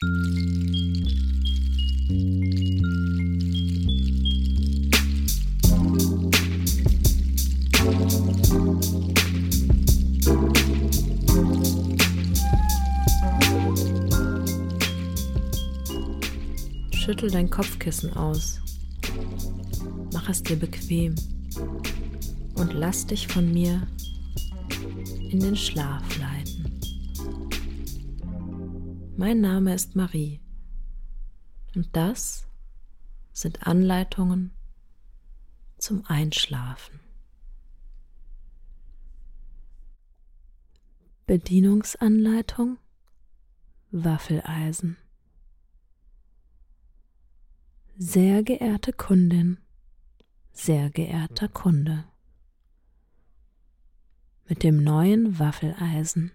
Schüttel dein Kopfkissen aus. Mach es dir bequem und lass dich von mir in den Schlaf Mein Name ist Marie. Und das sind Anleitungen zum Einschlafen. Bedienungsanleitung Waffeleisen. Sehr geehrte Kundin, sehr geehrter Kunde, mit dem neuen Waffeleisen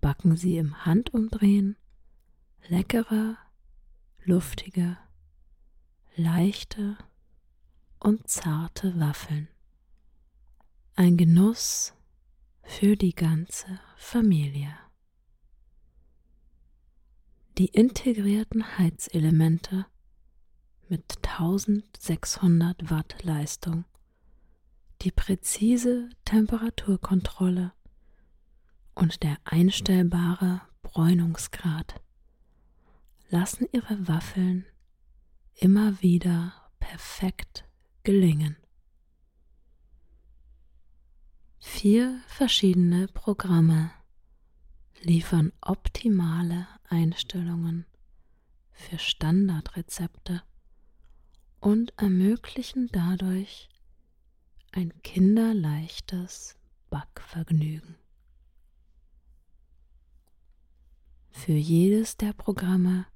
backen Sie im Handumdrehen leckere, luftige, leichte und zarte Waffeln. Ein Genuss für die ganze Familie. Die integrierten Heizelemente mit 1600 Watt Leistung, die präzise Temperaturkontrolle und der einstellbare Bräunungsgrad lassen ihre Waffeln immer wieder perfekt gelingen. Vier verschiedene Programme liefern optimale Einstellungen für Standardrezepte und ermöglichen dadurch ein kinderleichtes Backvergnügen. Für jedes der Programme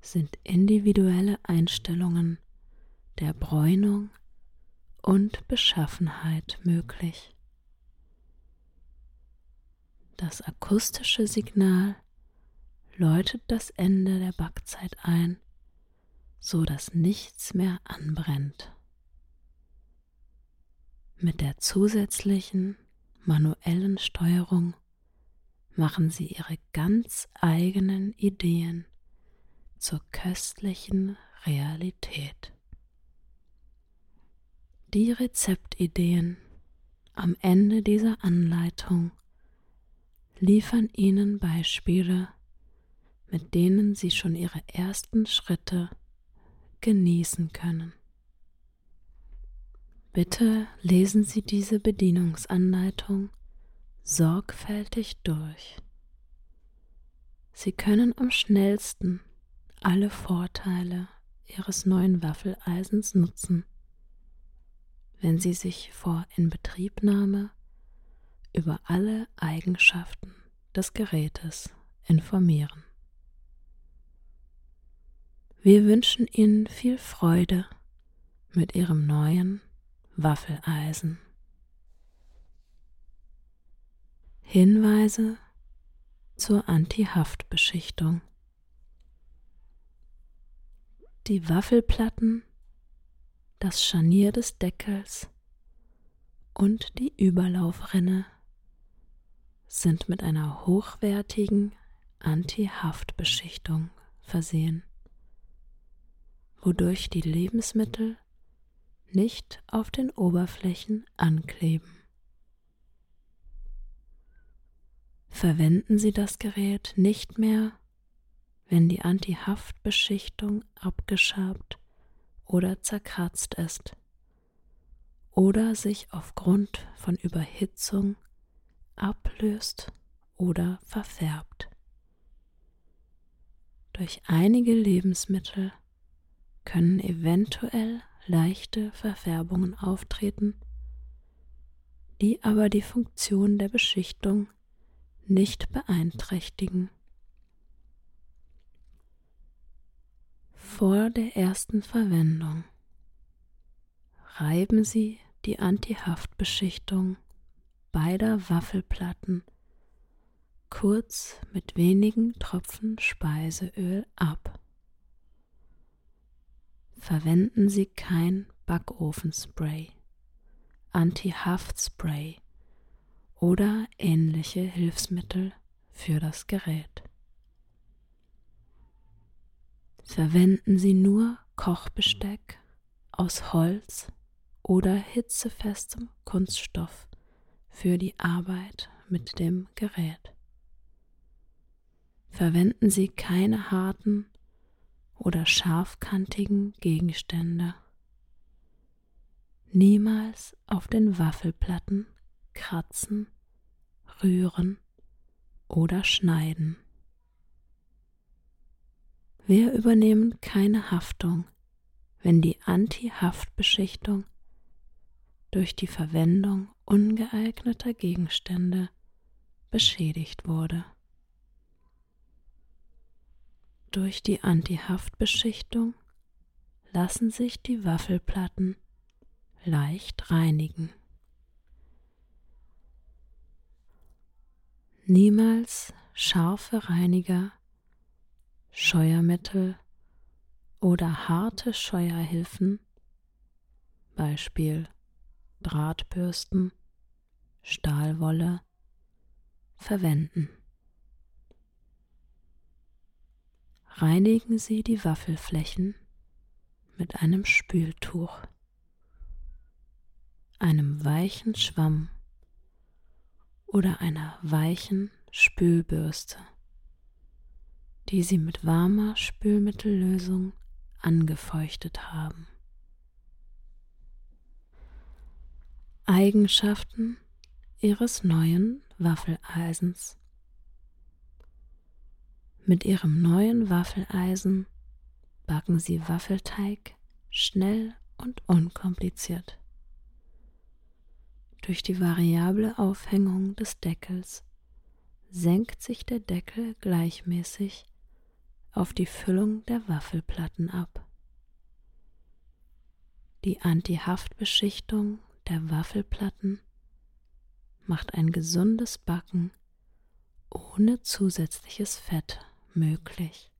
sind individuelle Einstellungen der Bräunung und Beschaffenheit möglich. Das akustische Signal läutet das Ende der Backzeit ein so dass nichts mehr anbrennt. Mit der zusätzlichen manuellen Steuerung machen Sie Ihre ganz eigenen Ideen zur köstlichen Realität. Die Rezeptideen am Ende dieser Anleitung liefern Ihnen Beispiele, mit denen Sie schon Ihre ersten Schritte genießen können. Bitte lesen Sie diese Bedienungsanleitung sorgfältig durch. Sie können am schnellsten alle Vorteile Ihres neuen Waffeleisens nutzen, wenn Sie sich vor Inbetriebnahme über alle Eigenschaften des Gerätes informieren. Wir wünschen Ihnen viel Freude mit Ihrem neuen Waffeleisen. Hinweise zur Anti-Haftbeschichtung. Die Waffelplatten, das Scharnier des Deckels und die Überlaufrinne sind mit einer hochwertigen Anti-Haftbeschichtung versehen wodurch die Lebensmittel nicht auf den Oberflächen ankleben. Verwenden Sie das Gerät nicht mehr, wenn die Anti-Haft-Beschichtung abgeschabt oder zerkratzt ist oder sich aufgrund von Überhitzung ablöst oder verfärbt. Durch einige Lebensmittel können eventuell leichte Verfärbungen auftreten, die aber die Funktion der Beschichtung nicht beeinträchtigen. Vor der ersten Verwendung reiben Sie die Antihaftbeschichtung beider Waffelplatten kurz mit wenigen Tropfen Speiseöl ab verwenden Sie kein Backofenspray, Anti-Haftspray oder ähnliche Hilfsmittel für das Gerät. Verwenden Sie nur Kochbesteck aus Holz oder hitzefestem Kunststoff für die Arbeit mit dem Gerät. Verwenden Sie keine harten oder scharfkantigen Gegenstände. Niemals auf den Waffelplatten kratzen, rühren oder schneiden. Wir übernehmen keine Haftung, wenn die Anti-Haftbeschichtung durch die Verwendung ungeeigneter Gegenstände beschädigt wurde. Durch die Anti-Haftbeschichtung lassen sich die Waffelplatten leicht reinigen. Niemals scharfe Reiniger, Scheuermittel oder harte Scheuerhilfen, Beispiel Drahtbürsten, Stahlwolle, verwenden. Reinigen Sie die Waffelflächen mit einem Spültuch, einem weichen Schwamm oder einer weichen Spülbürste, die Sie mit warmer Spülmittellösung angefeuchtet haben. Eigenschaften Ihres neuen Waffeleisens. Mit Ihrem neuen Waffeleisen backen Sie Waffelteig schnell und unkompliziert. Durch die variable Aufhängung des Deckels senkt sich der Deckel gleichmäßig auf die Füllung der Waffelplatten ab. Die Anti-Haftbeschichtung der Waffelplatten macht ein gesundes Backen ohne zusätzliches Fett möglich.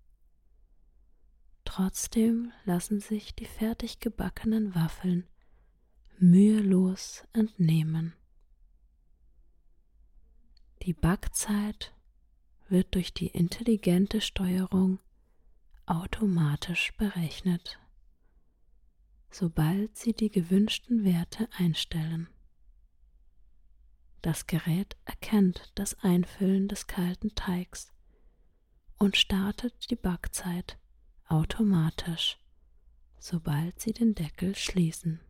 Trotzdem lassen sich die fertig gebackenen Waffeln mühelos entnehmen. Die Backzeit wird durch die intelligente Steuerung automatisch berechnet, sobald Sie die gewünschten Werte einstellen. Das Gerät erkennt das Einfüllen des kalten Teigs und startet die Backzeit automatisch, sobald Sie den Deckel schließen.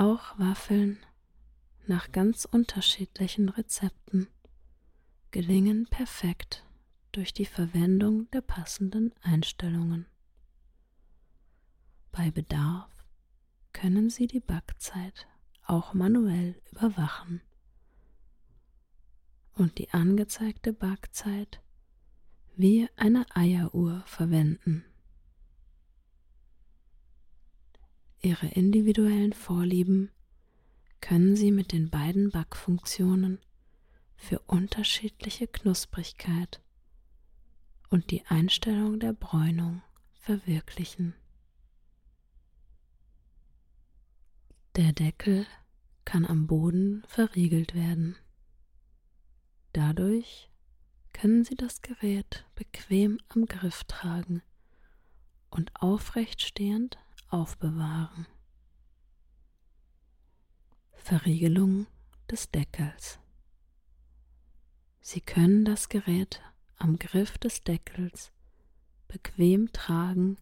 Auch Waffeln nach ganz unterschiedlichen Rezepten gelingen perfekt durch die Verwendung der passenden Einstellungen. Bei Bedarf können Sie die Backzeit auch manuell überwachen und die angezeigte Backzeit wie eine Eieruhr verwenden. Ihre individuellen Vorlieben können Sie mit den beiden Backfunktionen für unterschiedliche Knusprigkeit und die Einstellung der Bräunung verwirklichen. Der Deckel kann am Boden verriegelt werden. Dadurch können Sie das Gerät bequem am Griff tragen und aufrecht stehend aufbewahren. Verriegelung des Deckels. Sie können das Gerät am Griff des Deckels bequem tragen,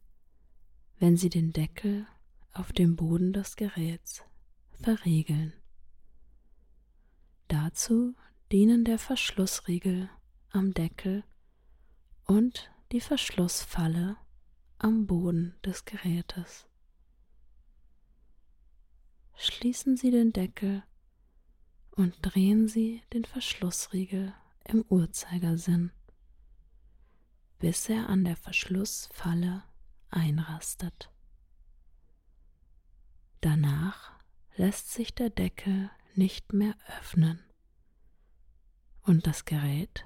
wenn Sie den Deckel auf dem Boden des Geräts verriegeln. Dazu dienen der Verschlussriegel am Deckel und die Verschlussfalle am Boden des Gerätes. Schließen Sie den Deckel und drehen Sie den Verschlussriegel im Uhrzeigersinn, bis er an der Verschlussfalle einrastet. Danach lässt sich der Deckel nicht mehr öffnen und das Gerät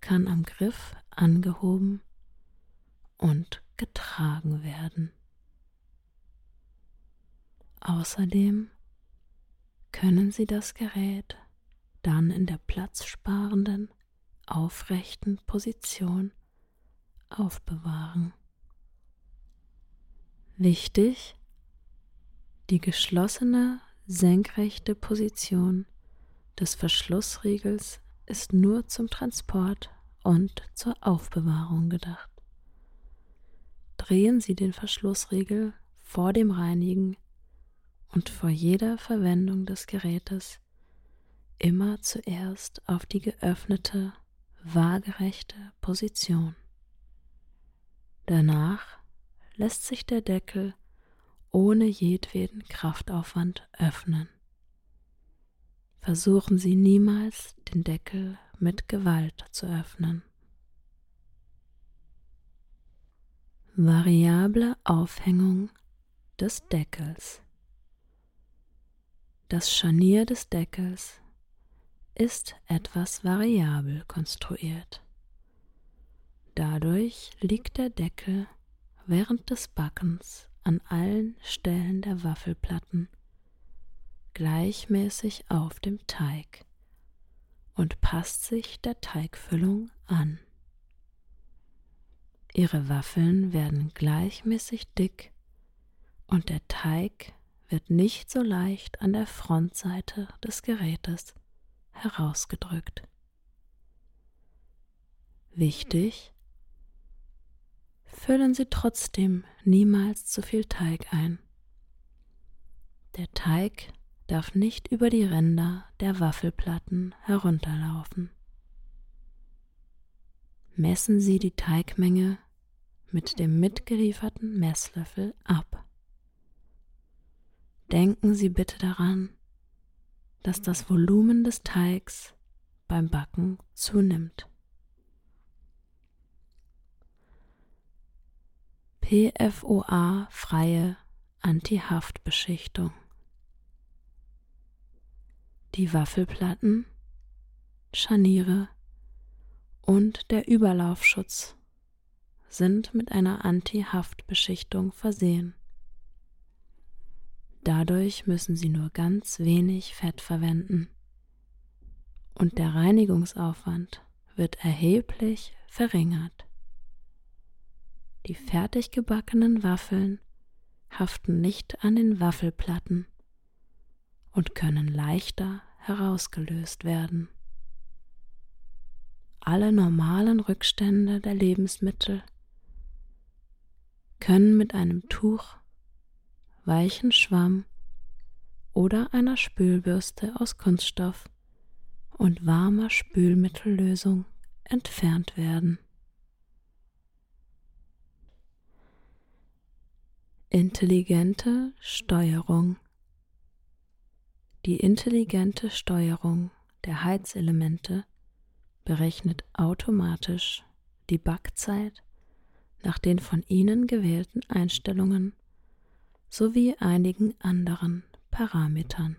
kann am Griff angehoben und getragen werden. Außerdem können Sie das Gerät dann in der platzsparenden, aufrechten Position aufbewahren. Wichtig, die geschlossene senkrechte Position des Verschlussriegels ist nur zum Transport und zur Aufbewahrung gedacht. Drehen Sie den Verschlussriegel vor dem Reinigen und vor jeder Verwendung des Gerätes immer zuerst auf die geöffnete, waagerechte Position. Danach lässt sich der Deckel ohne jedweden Kraftaufwand öffnen. Versuchen Sie niemals, den Deckel mit Gewalt zu öffnen. Variable Aufhängung des Deckels. Das Scharnier des Deckels ist etwas variabel konstruiert. Dadurch liegt der Deckel während des Backens an allen Stellen der Waffelplatten gleichmäßig auf dem Teig und passt sich der Teigfüllung an. Ihre Waffeln werden gleichmäßig dick und der Teig wird nicht so leicht an der Frontseite des Gerätes herausgedrückt. Wichtig, füllen Sie trotzdem niemals zu viel Teig ein. Der Teig darf nicht über die Ränder der Waffelplatten herunterlaufen. Messen Sie die Teigmenge mit dem mitgelieferten Messlöffel ab. Denken Sie bitte daran, dass das Volumen des Teigs beim Backen zunimmt. PFOA-freie Antihaftbeschichtung. Die Waffelplatten, Scharniere und der Überlaufschutz sind mit einer Antihaftbeschichtung versehen. Dadurch müssen Sie nur ganz wenig Fett verwenden und der Reinigungsaufwand wird erheblich verringert. Die fertig gebackenen Waffeln haften nicht an den Waffelplatten und können leichter herausgelöst werden. Alle normalen Rückstände der Lebensmittel können mit einem Tuch, weichen Schwamm oder einer Spülbürste aus Kunststoff und warmer Spülmittellösung entfernt werden. Intelligente Steuerung Die intelligente Steuerung der Heizelemente berechnet automatisch die Backzeit nach den von Ihnen gewählten Einstellungen sowie einigen anderen Parametern.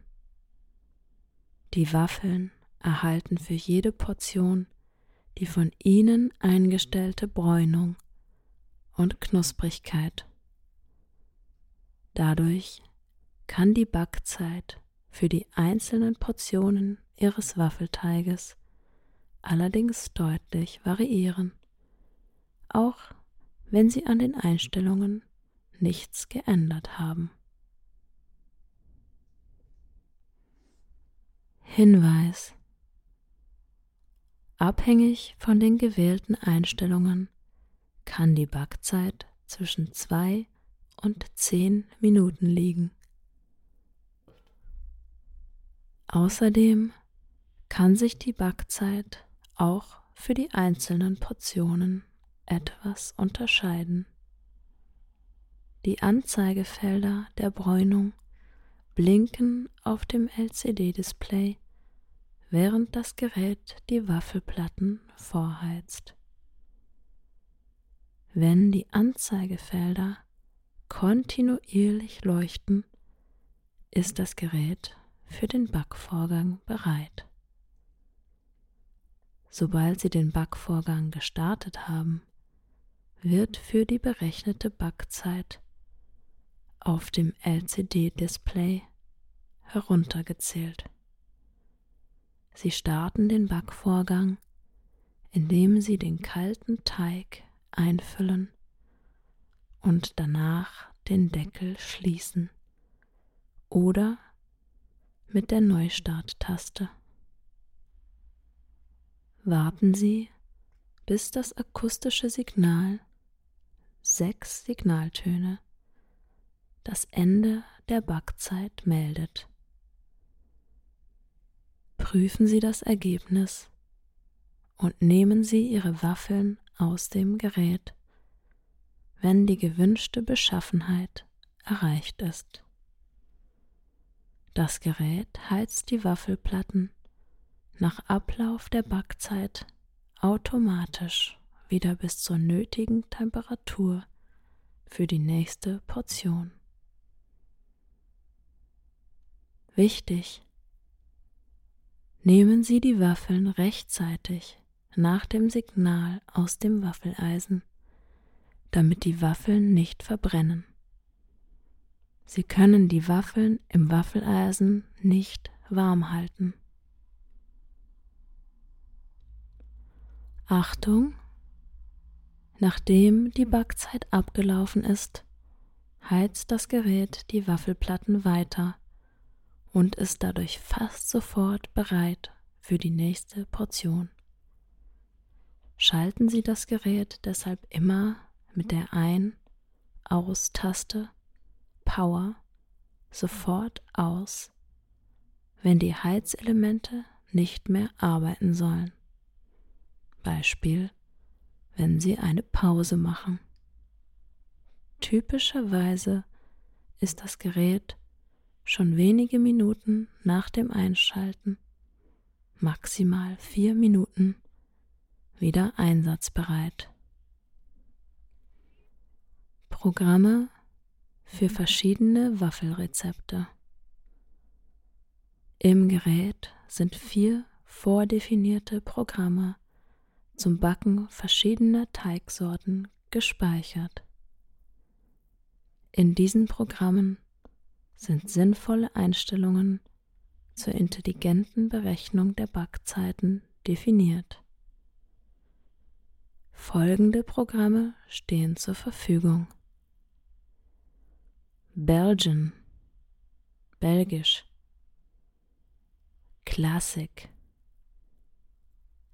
Die Waffeln erhalten für jede Portion die von Ihnen eingestellte Bräunung und Knusprigkeit Dadurch kann die Backzeit für die einzelnen Portionen ihres Waffelteiges allerdings deutlich variieren, auch wenn sie an den Einstellungen nichts geändert haben. Hinweis Abhängig von den gewählten Einstellungen kann die Backzeit zwischen zwei und zehn Minuten liegen. Außerdem kann sich die Backzeit auch für die einzelnen Portionen etwas unterscheiden. Die Anzeigefelder der Bräunung blinken auf dem LCD-Display, während das Gerät die Waffelplatten vorheizt. Wenn die Anzeigefelder kontinuierlich leuchten, ist das Gerät für den Backvorgang bereit. Sobald Sie den Backvorgang gestartet haben, wird für die berechnete Backzeit auf dem LCD-Display heruntergezählt. Sie starten den Backvorgang, indem Sie den kalten Teig einfüllen und danach den Deckel schließen oder mit der Neustart-Taste. Warten Sie, bis das akustische Signal sechs Signaltöne das Ende der Backzeit meldet. Prüfen Sie das Ergebnis und nehmen Sie Ihre Waffeln aus dem Gerät, wenn die gewünschte Beschaffenheit erreicht ist. Das Gerät heizt die Waffelplatten nach Ablauf der Backzeit automatisch wieder bis zur nötigen Temperatur für die nächste Portion. Wichtig! Nehmen Sie die Waffeln rechtzeitig nach dem Signal aus dem Waffeleisen, damit die Waffeln nicht verbrennen. Sie können die Waffeln im Waffeleisen nicht warm halten. Achtung! Nachdem die Backzeit abgelaufen ist, heizt das Gerät die Waffelplatten weiter und ist dadurch fast sofort bereit für die nächste Portion. Schalten Sie das Gerät deshalb immer mit der Ein-Aus-Taste Power sofort aus, wenn die Heizelemente nicht mehr arbeiten sollen. Beispiel, wenn Sie eine Pause machen. Typischerweise ist das Gerät schon wenige Minuten nach dem Einschalten, maximal vier Minuten, wieder einsatzbereit. Programme für verschiedene Waffelrezepte. Im Gerät sind vier vordefinierte Programme zum Backen verschiedener Teigsorten gespeichert. In diesen Programmen sind sinnvolle Einstellungen zur intelligenten Berechnung der Backzeiten definiert. Folgende Programme stehen zur Verfügung. Belgian Belgisch Classic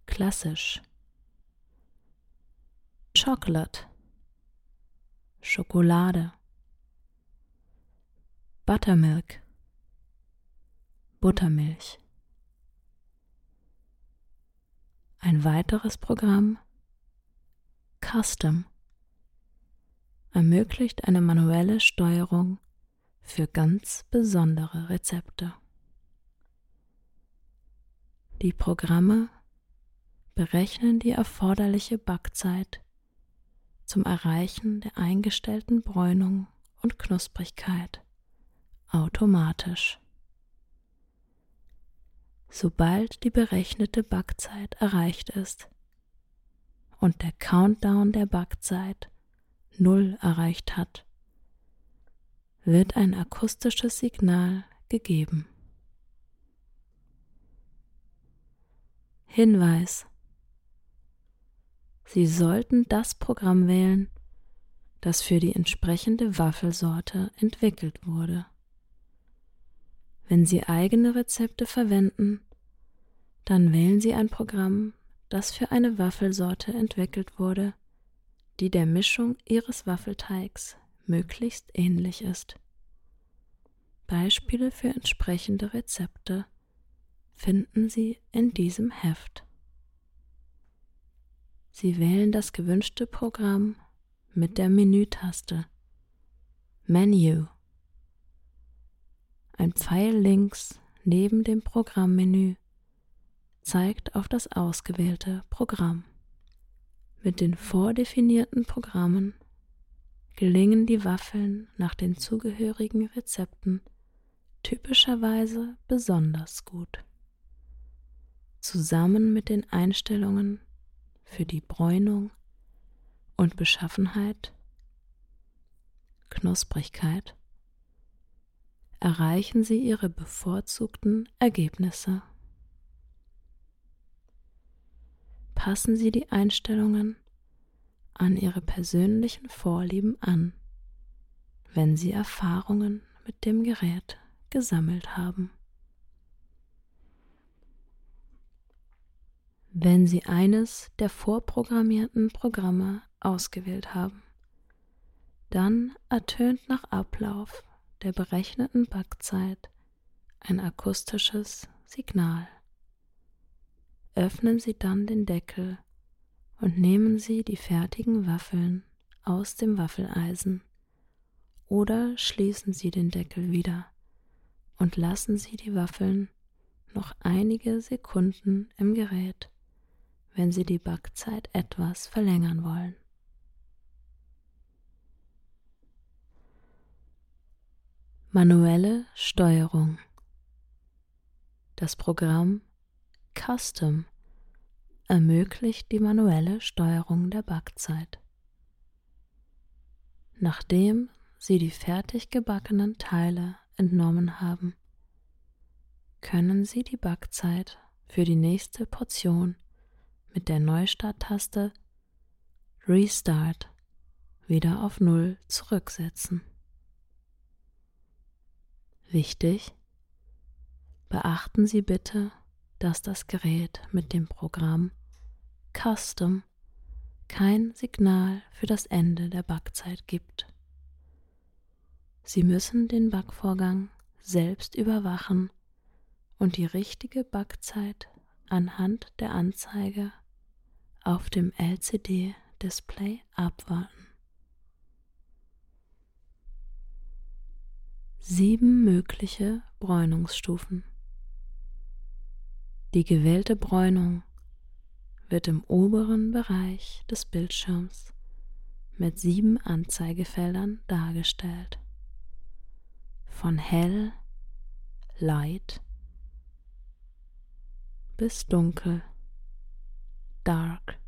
Klassisch Chocolate Schokolade Buttermilk. Buttermilch. Ein weiteres Programm. Custom. Ermöglicht eine manuelle Steuerung für ganz besondere Rezepte. Die Programme berechnen die erforderliche Backzeit zum Erreichen der eingestellten Bräunung und Knusprigkeit automatisch. Sobald die berechnete Backzeit erreicht ist und der Countdown der Backzeit Null erreicht hat, wird ein akustisches Signal gegeben. Hinweis Sie sollten das Programm wählen, das für die entsprechende Waffelsorte entwickelt wurde. Wenn Sie eigene Rezepte verwenden, dann wählen Sie ein Programm, das für eine Waffelsorte entwickelt wurde, die der Mischung Ihres Waffelteigs möglichst ähnlich ist. Beispiele für entsprechende Rezepte finden Sie in diesem Heft. Sie wählen das gewünschte Programm mit der Menütaste Menu. Ein Pfeil links neben dem Programmmenü zeigt auf das ausgewählte Programm. Mit den vordefinierten Programmen gelingen die Waffeln nach den zugehörigen Rezepten typischerweise besonders gut. Zusammen mit den Einstellungen für die Bräunung und Beschaffenheit, Knusprigkeit, erreichen Sie Ihre bevorzugten Ergebnisse. Passen Sie die Einstellungen an ihre persönlichen Vorlieben an, wenn sie Erfahrungen mit dem Gerät gesammelt haben. Wenn Sie eines der vorprogrammierten Programme ausgewählt haben, dann ertönt nach Ablauf der berechneten Backzeit ein akustisches Signal. Öffnen Sie dann den Deckel und nehmen Sie die fertigen Waffeln aus dem Waffeleisen oder schließen Sie den Deckel wieder und lassen Sie die Waffeln noch einige Sekunden im Gerät, wenn Sie die Backzeit etwas verlängern wollen. Manuelle Steuerung Das Programm Custom ermöglicht die manuelle Steuerung der Backzeit. Nachdem Sie die fertig gebackenen Teile entnommen haben, können Sie die Backzeit für die nächste Portion mit der Neustarttaste Restart wieder auf Null zurücksetzen. Wichtig, beachten Sie bitte, dass das Gerät mit dem Programm Custom kein Signal für das Ende der Backzeit gibt. Sie müssen den Backvorgang selbst überwachen und die richtige Backzeit anhand der Anzeige auf dem LCD-Display abwarten. Sieben mögliche Bräunungsstufen. Die gewählte Bräunung wird im oberen Bereich des Bildschirms mit sieben Anzeigefeldern dargestellt. Von hell, light bis dunkel, dark.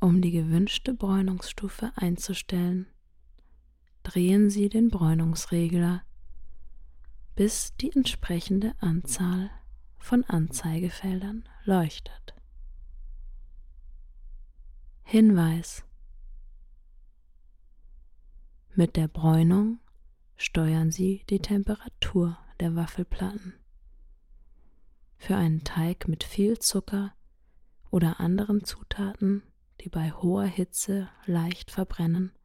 Um die gewünschte Bräunungsstufe einzustellen, drehen Sie den Bräunungsregler, bis die entsprechende Anzahl von Anzeigefeldern leuchtet. Hinweis Mit der Bräunung steuern Sie die Temperatur der Waffelplatten. Für einen Teig mit viel Zucker oder anderen Zutaten, die bei hoher Hitze leicht verbrennen,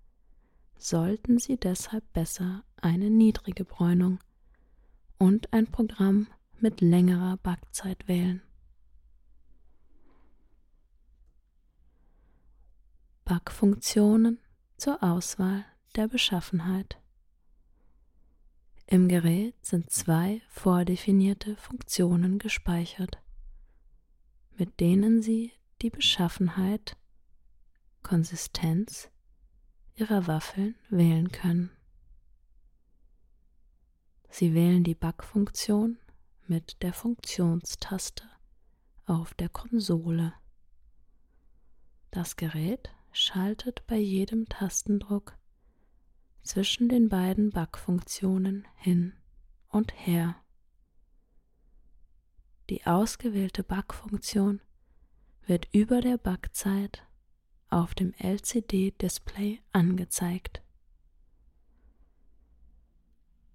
sollten Sie deshalb besser eine niedrige Bräunung und ein Programm mit längerer Backzeit wählen. Backfunktionen zur Auswahl der Beschaffenheit. Im Gerät sind zwei vordefinierte Funktionen gespeichert, mit denen Sie die Beschaffenheit, Konsistenz ihrer Waffeln wählen können. Sie wählen die Backfunktion mit der Funktionstaste auf der Konsole. Das Gerät schaltet bei jedem Tastendruck zwischen den beiden Backfunktionen hin und her. Die ausgewählte Backfunktion wird über der Backzeit auf dem LCD-Display angezeigt.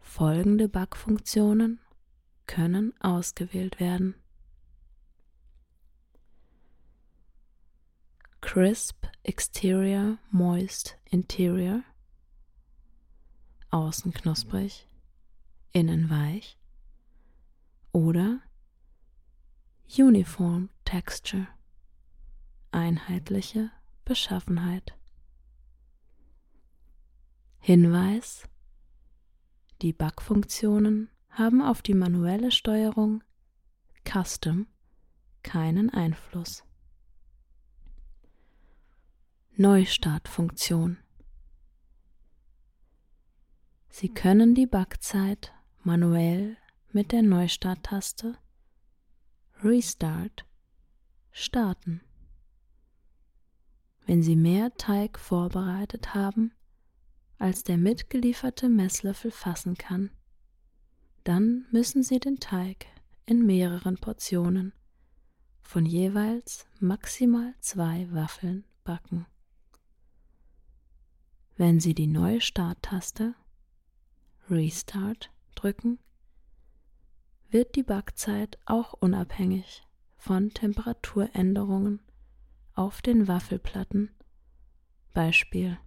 Folgende Backfunktionen können ausgewählt werden. Crisp Exterior Moist Interior Außen knusprig, innen weich oder Uniform Texture einheitliche Beschaffenheit. Hinweis Die Backfunktionen haben auf die manuelle Steuerung Custom keinen Einfluss. Neustartfunktion Sie können die Backzeit manuell mit der Neustarttaste Restart starten. Wenn Sie mehr Teig vorbereitet haben, als der mitgelieferte Messlöffel fassen kann, dann müssen Sie den Teig in mehreren Portionen von jeweils maximal zwei Waffeln backen. Wenn Sie die neue Starttaste Restart drücken, wird die Backzeit auch unabhängig von Temperaturänderungen auf den Waffelplatten, Beispiel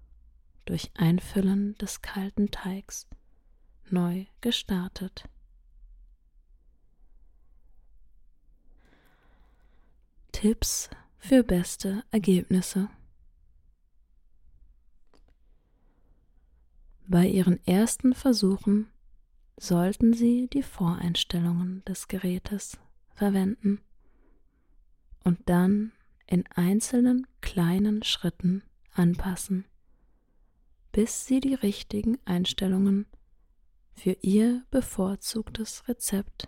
durch Einfüllen des kalten Teigs, neu gestartet. Tipps für beste Ergebnisse. Bei Ihren ersten Versuchen sollten Sie die Voreinstellungen des Gerätes verwenden. Und dann in einzelnen kleinen Schritten anpassen, bis Sie die richtigen Einstellungen für Ihr bevorzugtes Rezept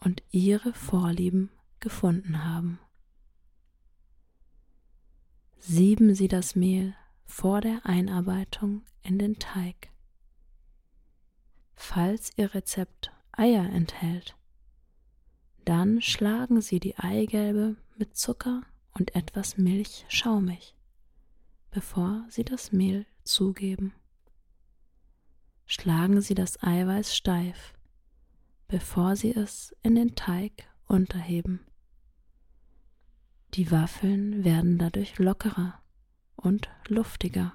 und Ihre Vorlieben gefunden haben. Sieben Sie das Mehl vor der Einarbeitung in den Teig. Falls Ihr Rezept Eier enthält, dann schlagen Sie die Eigelbe mit Zucker und etwas Milch schaumig, bevor Sie das Mehl zugeben. Schlagen Sie das Eiweiß steif, bevor Sie es in den Teig unterheben. Die Waffeln werden dadurch lockerer und luftiger.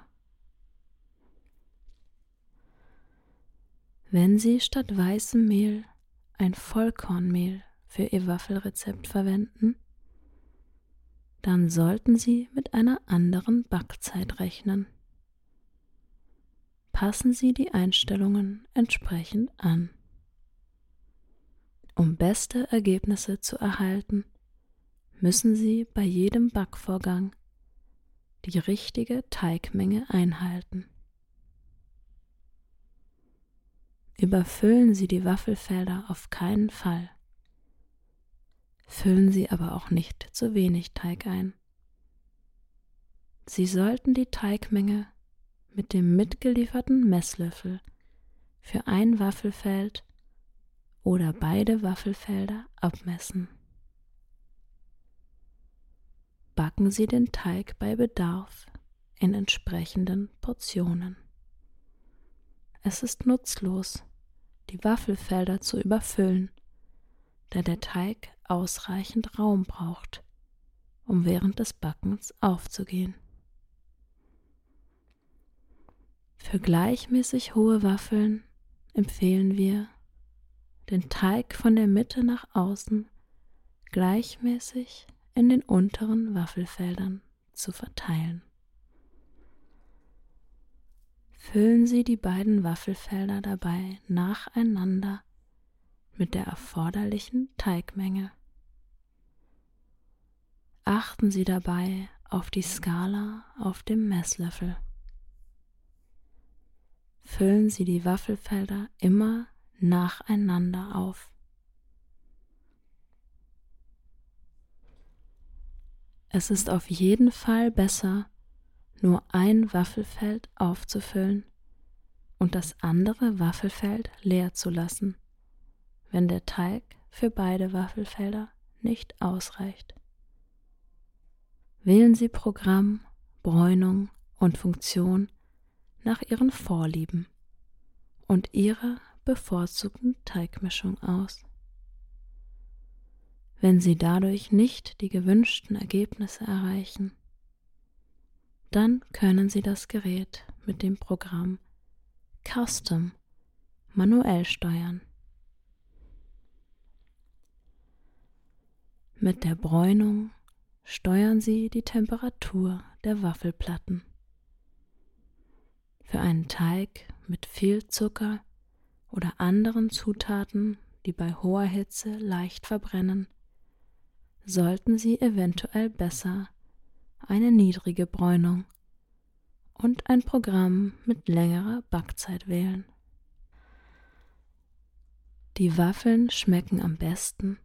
Wenn Sie statt weißem Mehl ein Vollkornmehl für Ihr Waffelrezept verwenden, dann sollten Sie mit einer anderen Backzeit rechnen. Passen Sie die Einstellungen entsprechend an. Um beste Ergebnisse zu erhalten, müssen Sie bei jedem Backvorgang die richtige Teigmenge einhalten. Überfüllen Sie die Waffelfelder auf keinen Fall. Füllen Sie aber auch nicht zu wenig Teig ein. Sie sollten die Teigmenge mit dem mitgelieferten Messlöffel für ein Waffelfeld oder beide Waffelfelder abmessen. Backen Sie den Teig bei Bedarf in entsprechenden Portionen. Es ist nutzlos, die Waffelfelder zu überfüllen, da der Teig ausreichend Raum braucht, um während des Backens aufzugehen. Für gleichmäßig hohe Waffeln empfehlen wir, den Teig von der Mitte nach außen gleichmäßig in den unteren Waffelfeldern zu verteilen. Füllen Sie die beiden Waffelfelder dabei nacheinander mit der erforderlichen Teigmenge. Achten Sie dabei auf die Skala auf dem Messlöffel. Füllen Sie die Waffelfelder immer nacheinander auf. Es ist auf jeden Fall besser, nur ein Waffelfeld aufzufüllen und das andere Waffelfeld leer zu lassen, wenn der Teig für beide Waffelfelder nicht ausreicht. Wählen Sie Programm, Bräunung und Funktion nach Ihren Vorlieben und Ihrer bevorzugten Teigmischung aus. Wenn Sie dadurch nicht die gewünschten Ergebnisse erreichen, dann können Sie das Gerät mit dem Programm Custom manuell steuern. Mit der Bräunung steuern Sie die Temperatur der Waffelplatten. Für einen Teig mit viel Zucker oder anderen Zutaten, die bei hoher Hitze leicht verbrennen, sollten Sie eventuell besser eine niedrige Bräunung und ein Programm mit längerer Backzeit wählen. Die Waffeln schmecken am besten,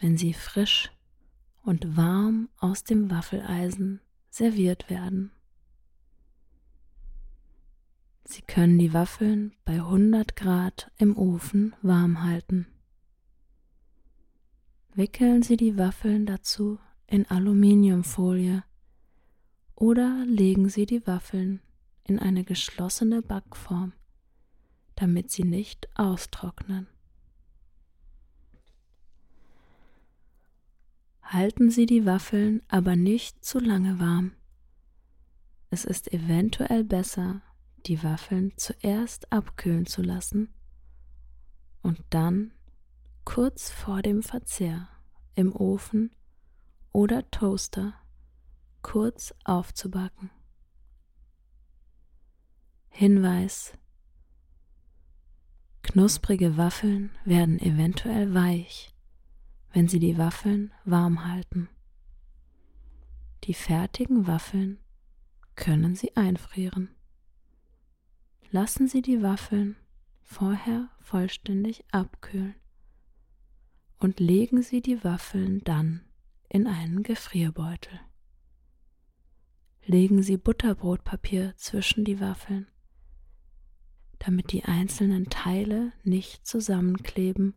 wenn sie frisch und warm aus dem Waffeleisen serviert werden. Sie können die Waffeln bei 100 Grad im Ofen warm halten. Wickeln Sie die Waffeln dazu in Aluminiumfolie oder legen Sie die Waffeln in eine geschlossene Backform, damit sie nicht austrocknen. Halten Sie die Waffeln aber nicht zu lange warm. Es ist eventuell besser, die Waffeln zuerst abkühlen zu lassen und dann kurz vor dem Verzehr im Ofen oder Toaster kurz aufzubacken. Hinweis Knusprige Waffeln werden eventuell weich, wenn Sie die Waffeln warm halten. Die fertigen Waffeln können Sie einfrieren. Lassen Sie die Waffeln vorher vollständig abkühlen und legen Sie die Waffeln dann in einen Gefrierbeutel. Legen Sie Butterbrotpapier zwischen die Waffeln, damit die einzelnen Teile nicht zusammenkleben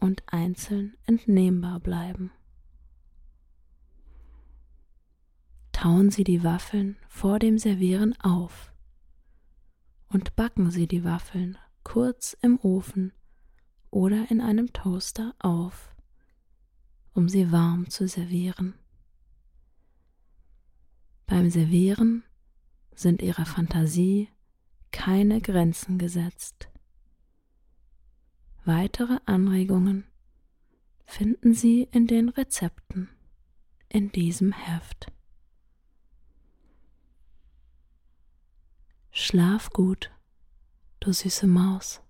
und einzeln entnehmbar bleiben. Tauen Sie die Waffeln vor dem Servieren auf und backen Sie die Waffeln kurz im Ofen oder in einem Toaster auf, um sie warm zu servieren. Beim Servieren sind ihrer Fantasie keine Grenzen gesetzt. Weitere Anregungen finden Sie in den Rezepten in diesem Heft. Schlaf gut, du süße Maus.